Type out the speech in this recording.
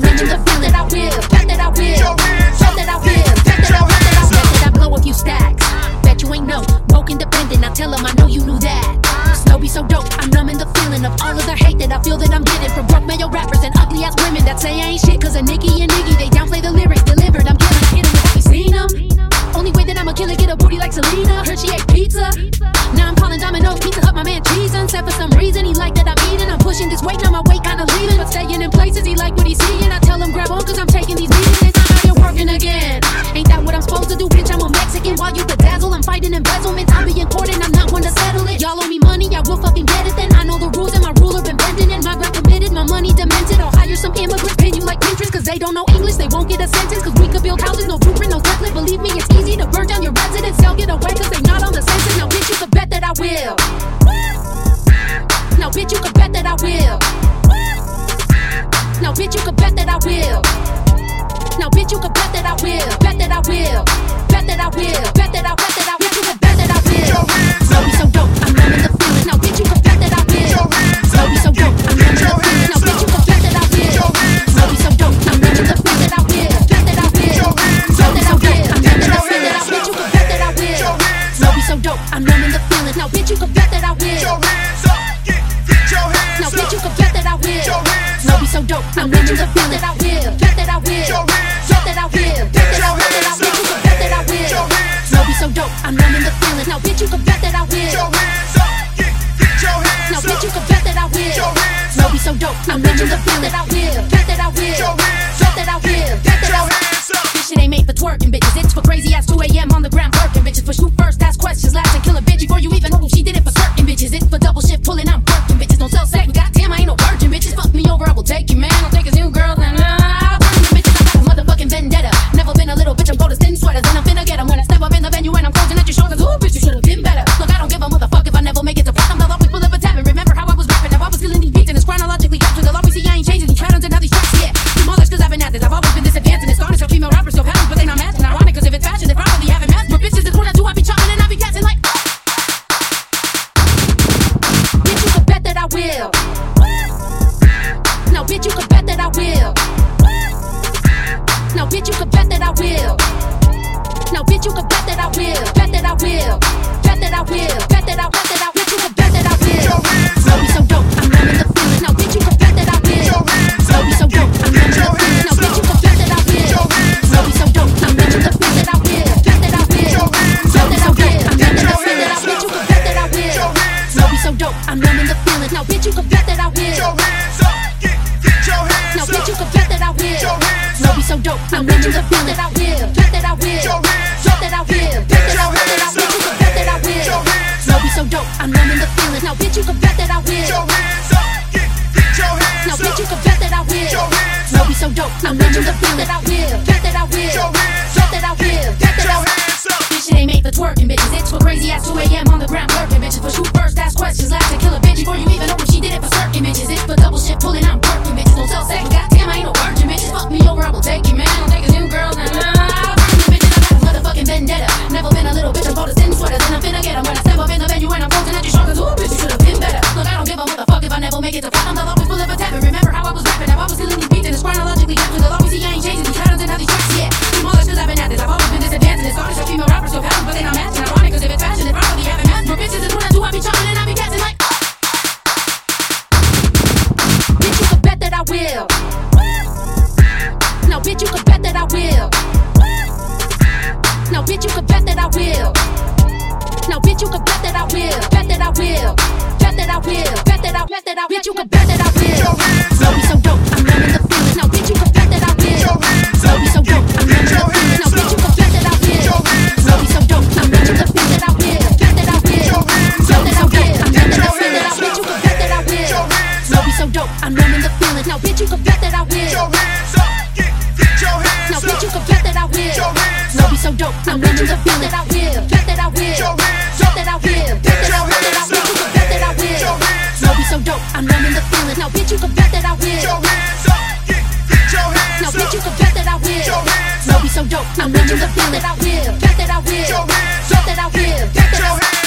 legend, the I will. Bet that I will. Bet that I will. Bet that I will. Bet that I blow a few stacks. Bet you ain't know. Poker dependent. I tell 'em I know you knew that. Snow be so dope. I'm numbing the feeling of all of the hate that I feel that I'm getting from broke male rappers and ugly ass women that say I ain't Nicki and they downplay the delivered, I'm killing. Only way that I'm a get a booty like Selena. Heard she ate pizza. Now I'm calling Domino's Pizza my man cheese for some reason he liked that I'm eating. I'm pushing this weight, now my weight kinda staying in places, he like what he's seeing. I tell him grab on cause I'm taking these. It's not how you're working again. Ain't that what I'm supposed to do, bitch? I'm a Mexican while you bedazzle. I'm fighting embezzlement. I'm being courted, I'm not one to settle it. Y'all owe me money, I will fucking get it then. I know the rules and my ruler been bending. And my grip committed, my money demented. I'll hire some immigrants, pin you like Pinterest. Cause they don't know English, they won't get a sentence. Cause we could build houses, no blueprint, no template. Believe me, it's easy to burn down your residence. They'll get away cause they not on the census. Now, bitch, you could bet that I will. So dope, I'm loving the feeling. That I will. Bet that I will. Bet that I will. Bet that I will. Bet that I will. Bitch, you could bet that I will. Flow be so dope, I'm loving the feeling. Now, bitch, you can bet that I will. Now, bitch, you could bet that I will. Flow be so dope, I'm loving the feeling. Will. Bet that I will. Bet that I bet that I bitch, you could bet that I will. Flow be so dope, I'm loving the feeling. Now, bitch, you could bet that I will. Flow be so dope, I'm loving the feeling. Now, bitch, you can bet that I will. Flow be so dope, I'm loving the feeling. That I will. Bet that I will. Flow be so dope, I'm loving the feeling. Now, bitch, you could bet that I will. Flow be so dope, I'm loving the feeling. Now, bitch, you could bet that I will. Now, bitch, you could bet that I will. Flow be so dope, I'm loving the feeling. That I will. Bet that I will. Bet that I will. Flow be so dope, I'm loving the feeling. Now, bitch, you could bet that I will. Get your hands up. Get, get your hands now, up. Now, bitch, you could bet that I will. Flow be so dope, I'm loving the feeling. That I will. Bet that I will. Bet that I will. Bet that I will. This shit ain't made for twerking, bitches. It's for crazy ass 2 a.m. on the ground working, bitches. For shoot first, ask questions, last and kill a bitch before you even know if she did it for certain, bitches. It's for double shit pulling, I'm working, bitches. Don't sell sex, goddamn, I ain't no virgin, bitches. Fuck me over, I will take you, man. I'll take his new girl, and I'll bitch, you can bet that I will. Now, bitch, you could bet that I will. Bet that I will. Bet that I will. that I will, bet that I will, bet that I will, bet that I will.